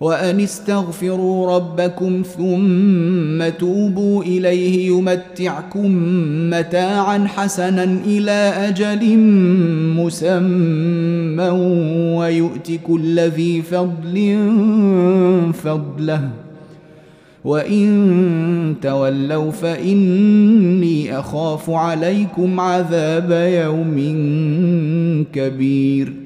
وأن استغفروا ربكم ثم توبوا إليه يمتعكم متاعا حسنا إلى أجل مسمى ويؤت كل ذي فضل فضله. وإن تولوا فإني أخاف عليكم عذاب يوم كبير.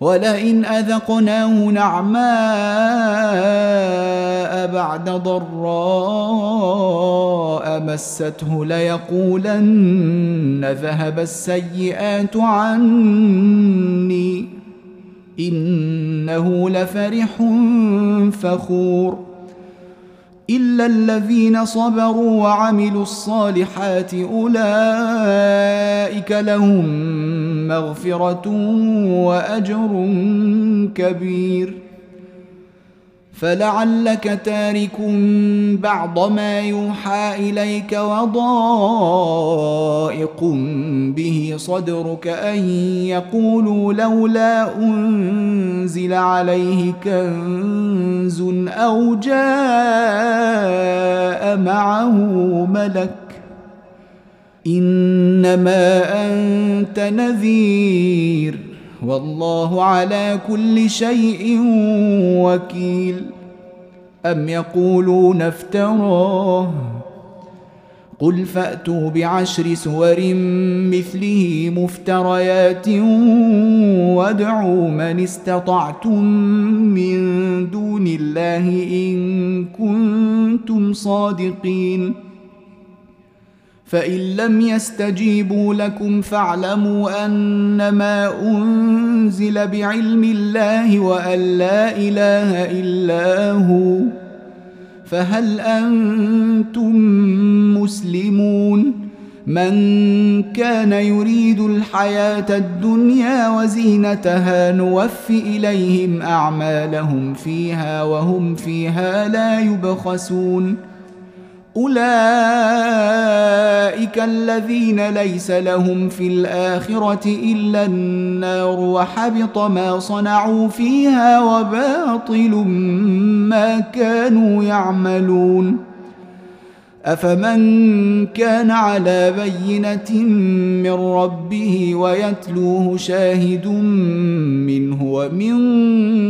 ولئن أذقناه نعماء بعد ضراء مسته ليقولن ذهب السيئات عني إنه لفرح فخور إلا الذين صبروا وعملوا الصالحات أولئك لهم مغفرة وأجر كبير. فلعلك تارك بعض ما يوحى إليك وضائق به صدرك أن يقولوا لولا أنزل عليه كنز أو جاء معه ملك إنما أنت نذير والله على كل شيء وكيل. أم يقولون افتراه؟ قل فأتوا بعشر سور مثله مفتريات وادعوا من استطعتم من دون الله إن كنتم صادقين. فإن لم يستجيبوا لكم فاعلموا أنما أنزل بعلم الله وأن لا إله إلا هو. فهل أنتم مسلمون؟ من كان يريد الحياة الدنيا وزينتها نوف إليهم أعمالهم فيها وهم فيها لا يبخسون. أولئك الذين ليس لهم في الآخرة إلا النار وحبط ما صنعوا فيها وباطل ما كانوا يعملون. أفمن كان على بينة من ربه ويتلوه شاهد منه ومن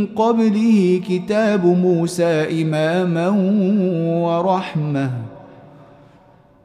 قبله كتاب موسى إماما ورحمة.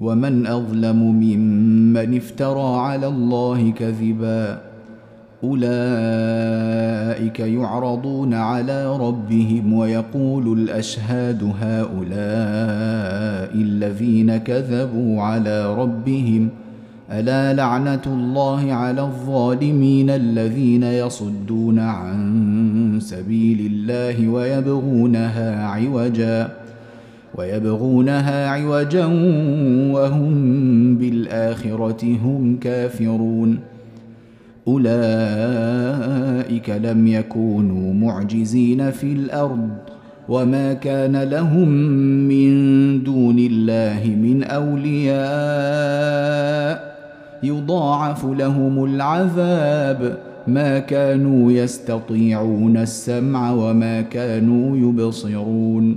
ومن أظلم ممن افترى على الله كذبا أولئك يعرضون على ربهم ويقول الأشهاد هؤلاء الذين كذبوا على ربهم ألا لعنة الله على الظالمين الذين يصدون عن سبيل الله ويبغونها عوجا ويبغونها عوجا وهم بالآخرة هم كافرون. أولئك لم يكونوا معجزين في الأرض وما كان لهم من دون الله من أولياء. يضاعف لهم العذاب. ما كانوا يستطيعون السمع وما كانوا يبصرون.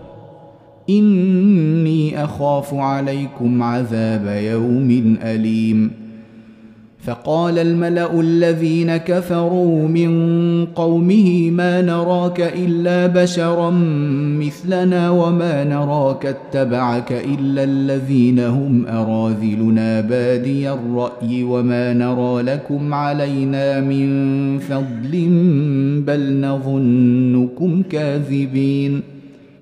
إني أخاف عليكم عذاب يوم أليم. فقال الملأ الذين كفروا من قومه ما نراك إلا بشرا مثلنا وما نراك اتبعك إلا الذين هم أراذلنا. بادي الرأي وما نرى لكم علينا من فضل بل نظنكم كاذبين.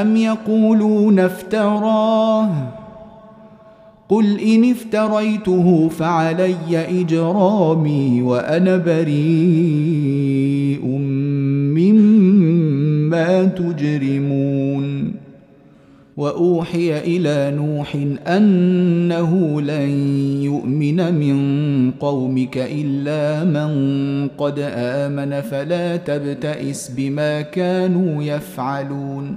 أم يقولون افتراه؟ قل إن افتريته فعلي إجرامي وأنا بريء مما تجرمون. وأوحي إلى نوح أنه لن يؤمن من قومك إلا من قد آمن فلا تبتئس بما كانوا يفعلون.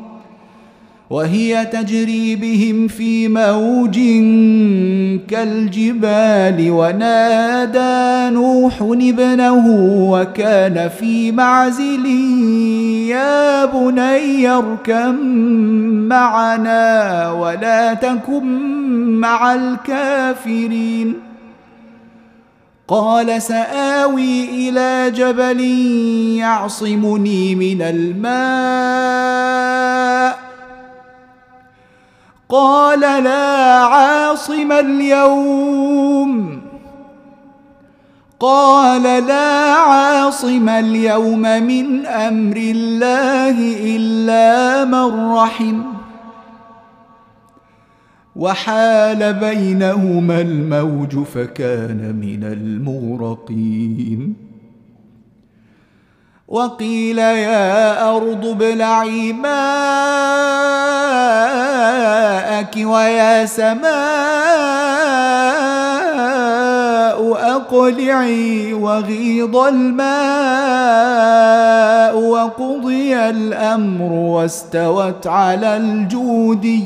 وهي تجري بهم في موج كالجبال. ونادى نوح ابنه وكان في معزل يا بني اركم معنا ولا تكن مع الكافرين. قال سآوي إلى جبل يعصمني من الماء. قال لا عاصم اليوم. قال لا عاصم اليوم من أمر الله إلا من رحم. وحال بينهما الموج فكان من المغرقين. وقيل يا أرض ابلعي ماءك ويا سماء أقلعي وغيض الماء وقضي الأمر واستوت على الجودي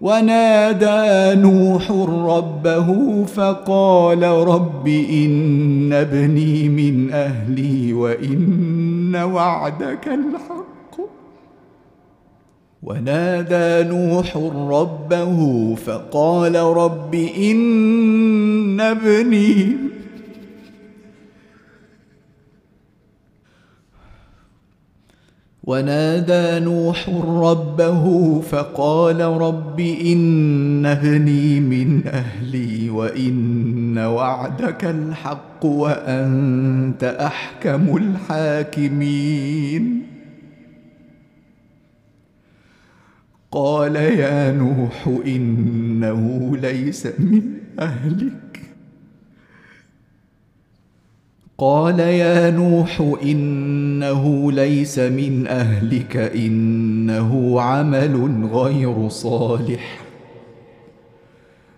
ونادى نوح ربه فقال رب إن ابني من أهلي وإن وعدك الحق. ونادى نوح ربه فقال رب إن ابني ونادى نوح ربه فقال رب إن ابني من أهلي وإن وعدك الحق وأنت أحكم الحاكمين. قال يا نوح إنه ليس من أهلك. قال يا نوح إنه ليس من أهلك إنه عمل غير صالح.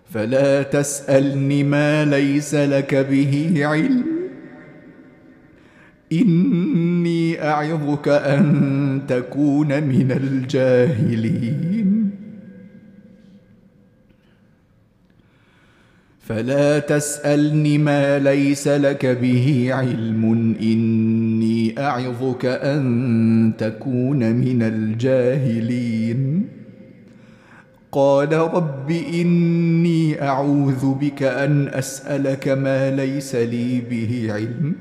فلا تسألني ما ليس لك به علم. إني أعظك أن تكون من الجاهلين. فلا تسألني ما ليس لك به علم. إني أعظك أن تكون من الجاهلين. قال رب إني أعوذ بك أن أسألك ما ليس لي به علم.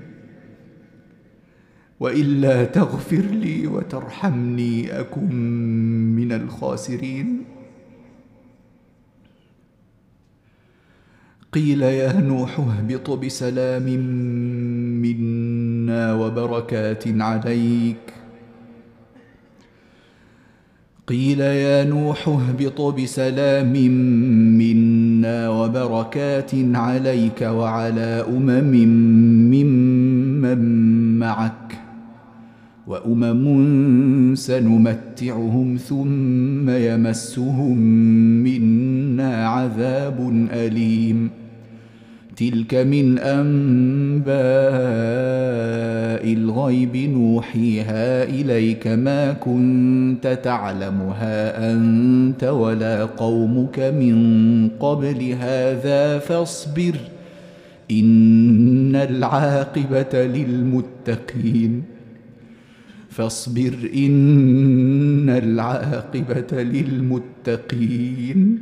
وإلا تغفر لي وترحمني أكن من الخاسرين. قيل يا نوح اهبط بسلام منا وبركات عليك. قيل يا نوح اهبط بسلام منا وبركات عليك وعلى أمم ممن معك. وأمم سنمتعهم ثم يمسهم منا عذاب أليم. تلك من أنباء الغيب نوحيها إليك ما كنت تعلمها أنت ولا قومك من قبل هذا فاصبر إن العاقبة للمتقين. فاصبر إن العاقبة للمتقين.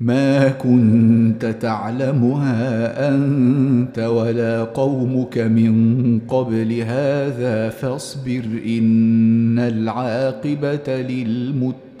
ما كنت تعلمها أنت ولا قومك من قبل هذا فاصبر إن العاقبة للمتقين.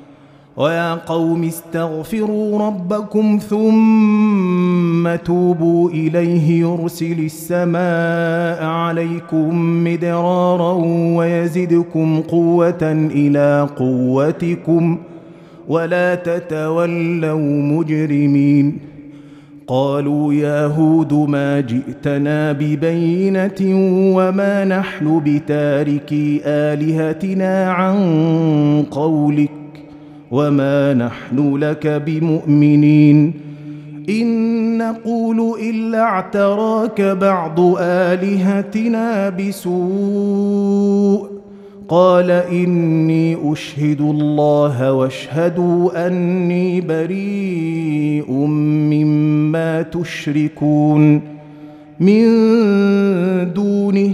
ويا قوم استغفروا ربكم ثم توبوا إليه يرسل السماء عليكم مدرارا ويزدكم قوة إلى قوتكم ولا تتولوا مجرمين قالوا يا هود ما جئتنا ببينة وما نحن بتاركي آلهتنا عن قولك وما نحن لك بمؤمنين ان نقول الا اعتراك بعض الهتنا بسوء قال اني اشهد الله واشهدوا اني بريء مما تشركون من دونه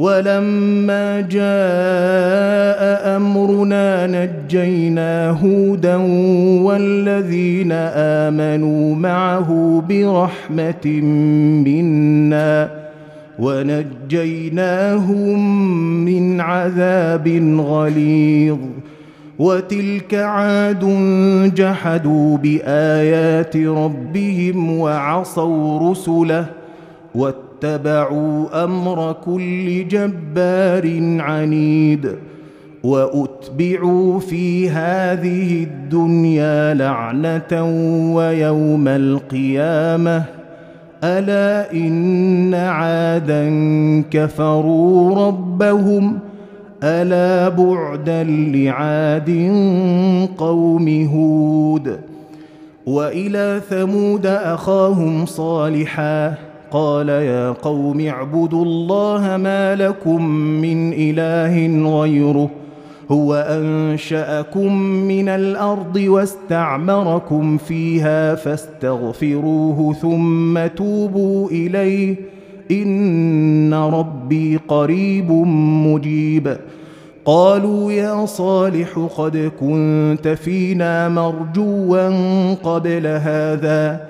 ولما جاء أمرنا نجينا هودا والذين آمنوا معه برحمة منا ونجيناهم من عذاب غليظ. وتلك عاد جحدوا بآيات ربهم وعصوا رسله واتبعوا أمر كل جبار عنيد وأتبعوا في هذه الدنيا لعنة ويوم القيامة. ألا إن عادا كفروا ربهم. ألا بعدا لعاد قوم هود. وإلى ثمود أخاهم صالحا. قال يا قوم اعبدوا الله ما لكم من إله غيره هو أنشأكم من الأرض واستعمركم فيها فاستغفروه ثم توبوا إليه إن ربي قريب مجيب. قالوا يا صالح قد كنت فينا مرجوا قبل هذا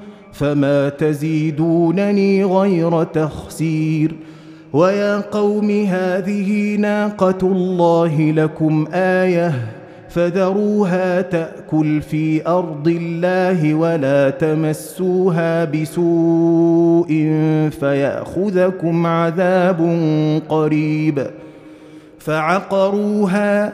فما تزيدونني غير تخسير ويا قوم هذه ناقه الله لكم إيه فذروها تاكل في ارض الله ولا تمسوها بسوء فياخذكم عذاب قريب فعقروها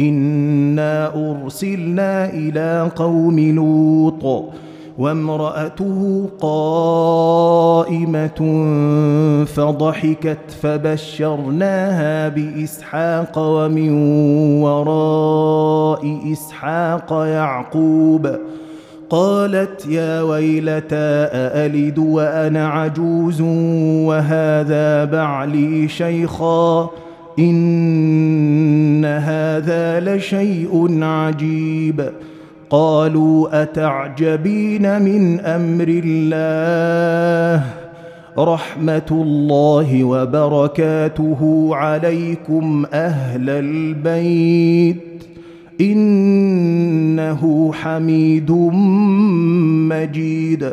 انا ارسلنا إلى قوم لوط وامراته قائمه فضحكت فبشرناها باسحاق ومن وراء اسحاق يعقوب قالت يا ويلتى أألد وأنا عجوز وهذا بعلي شيخا إن هذا لشيء عجيب. قالوا أتعجبين من أمر الله؟ رحمة الله وبركاته عليكم أهل البيت. إنه حميد مجيد.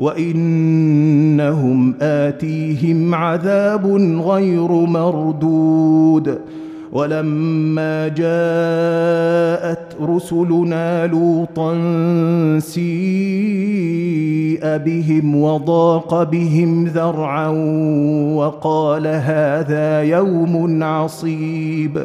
وإنهم آتيهم عذاب غير مردود. ولما جاءت رسلنا لوطا سيء بهم وضاق بهم ذرعا وقال هذا يوم عصيب.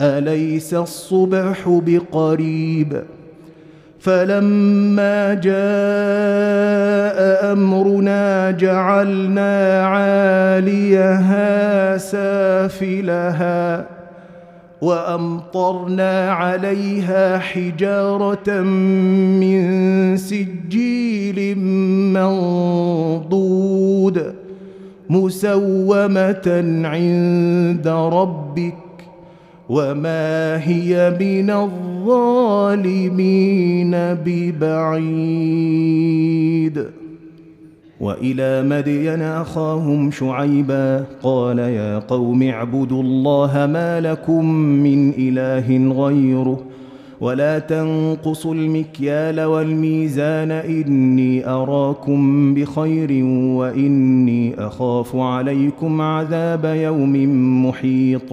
أليس الصبح بقريب؟ فلما جاء أمرنا جعلنا عاليها سافلها وأمطرنا عليها حجارة من سجيل منضود مسومة عند ربك وما هي من الظالمين ببعيد والى مدين اخاهم شعيبا قال يا قوم اعبدوا الله ما لكم من اله غيره ولا تنقصوا المكيال والميزان اني اراكم بخير واني اخاف عليكم عذاب يوم محيط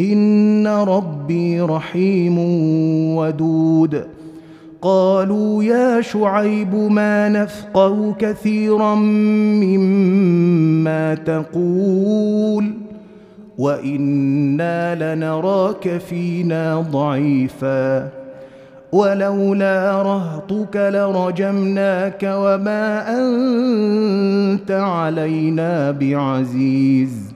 ان ربي رحيم ودود. قالوا يا شعيب ما نفقه كثيرا مما تقول وأنا لنراك فينا ضعيفا. ولولا رهطك لرجمناك وما انت علينا بعزيز.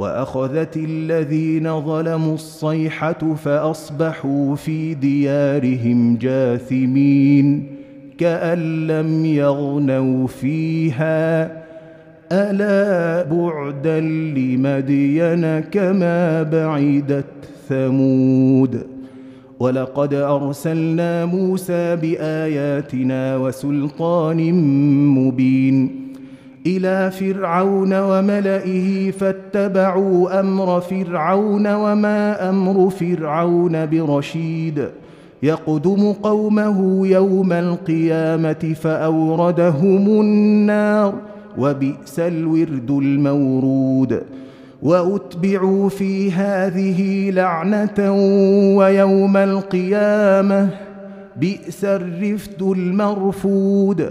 وأخذت الذين ظلموا الصيحة فأصبحوا في ديارهم جاثمين كأن لم يغنوا فيها. ألا بعدا لمدين كما بعدت ثمود. ولقد أرسلنا موسى بآياتنا وسلطان مبين. إلى فرعون وملئه فاتبعوا أمر فرعون وما أمر فرعون برشيد. يقدم قومه يوم القيامة فأوردهم النار وبئس الورد المورود. وأتبعوا في هذه لعنة ويوم القيامة بئس الرفد المرفود.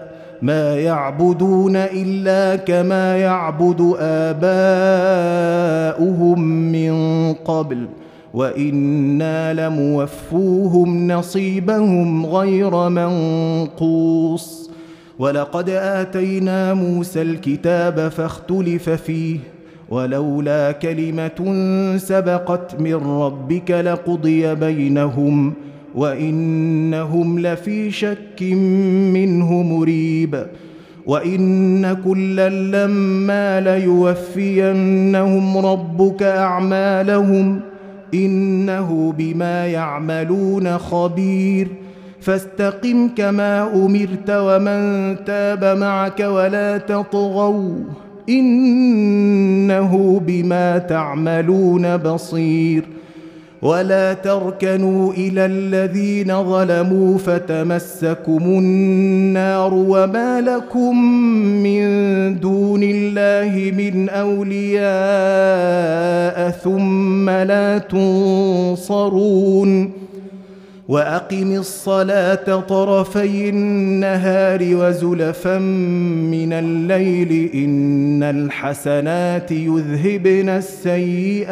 ما يعبدون إلا كما يعبد آباؤهم من قبل وإنا لموفوهم نصيبهم غير منقوص. ولقد آتينا موسى الكتاب فاختلف فيه ولولا كلمة سبقت من ربك لقضي بينهم. وإنهم لفي شك منه مريب. وإن كلا لما ليوفينهم ربك أعمالهم إنه بما يعملون خبير. فاستقم كما أمرت ومن تاب معك ولا تطغوا إنه بما تعملون بصير. ولا تركنوا إلى الذين ظلموا فتمسكم النار وما لكم من دون الله من اولياء ثم لا تنصرون واقم الصلاه طرفي النهار وزلفا من الليل ان الحسنات يذهبن السيئات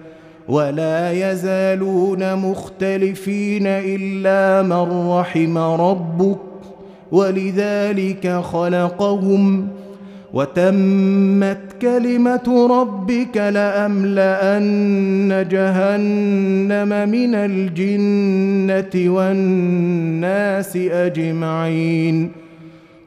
ولا يزالون مختلفين إلا من رحم ربك ولذلك خلقهم وتمت كلمة ربك لأملأن جهنم من الجنة والناس أجمعين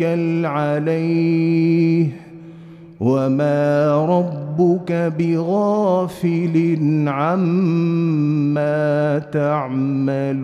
وتوكل عليه وما ربك بغافل عما تعملون.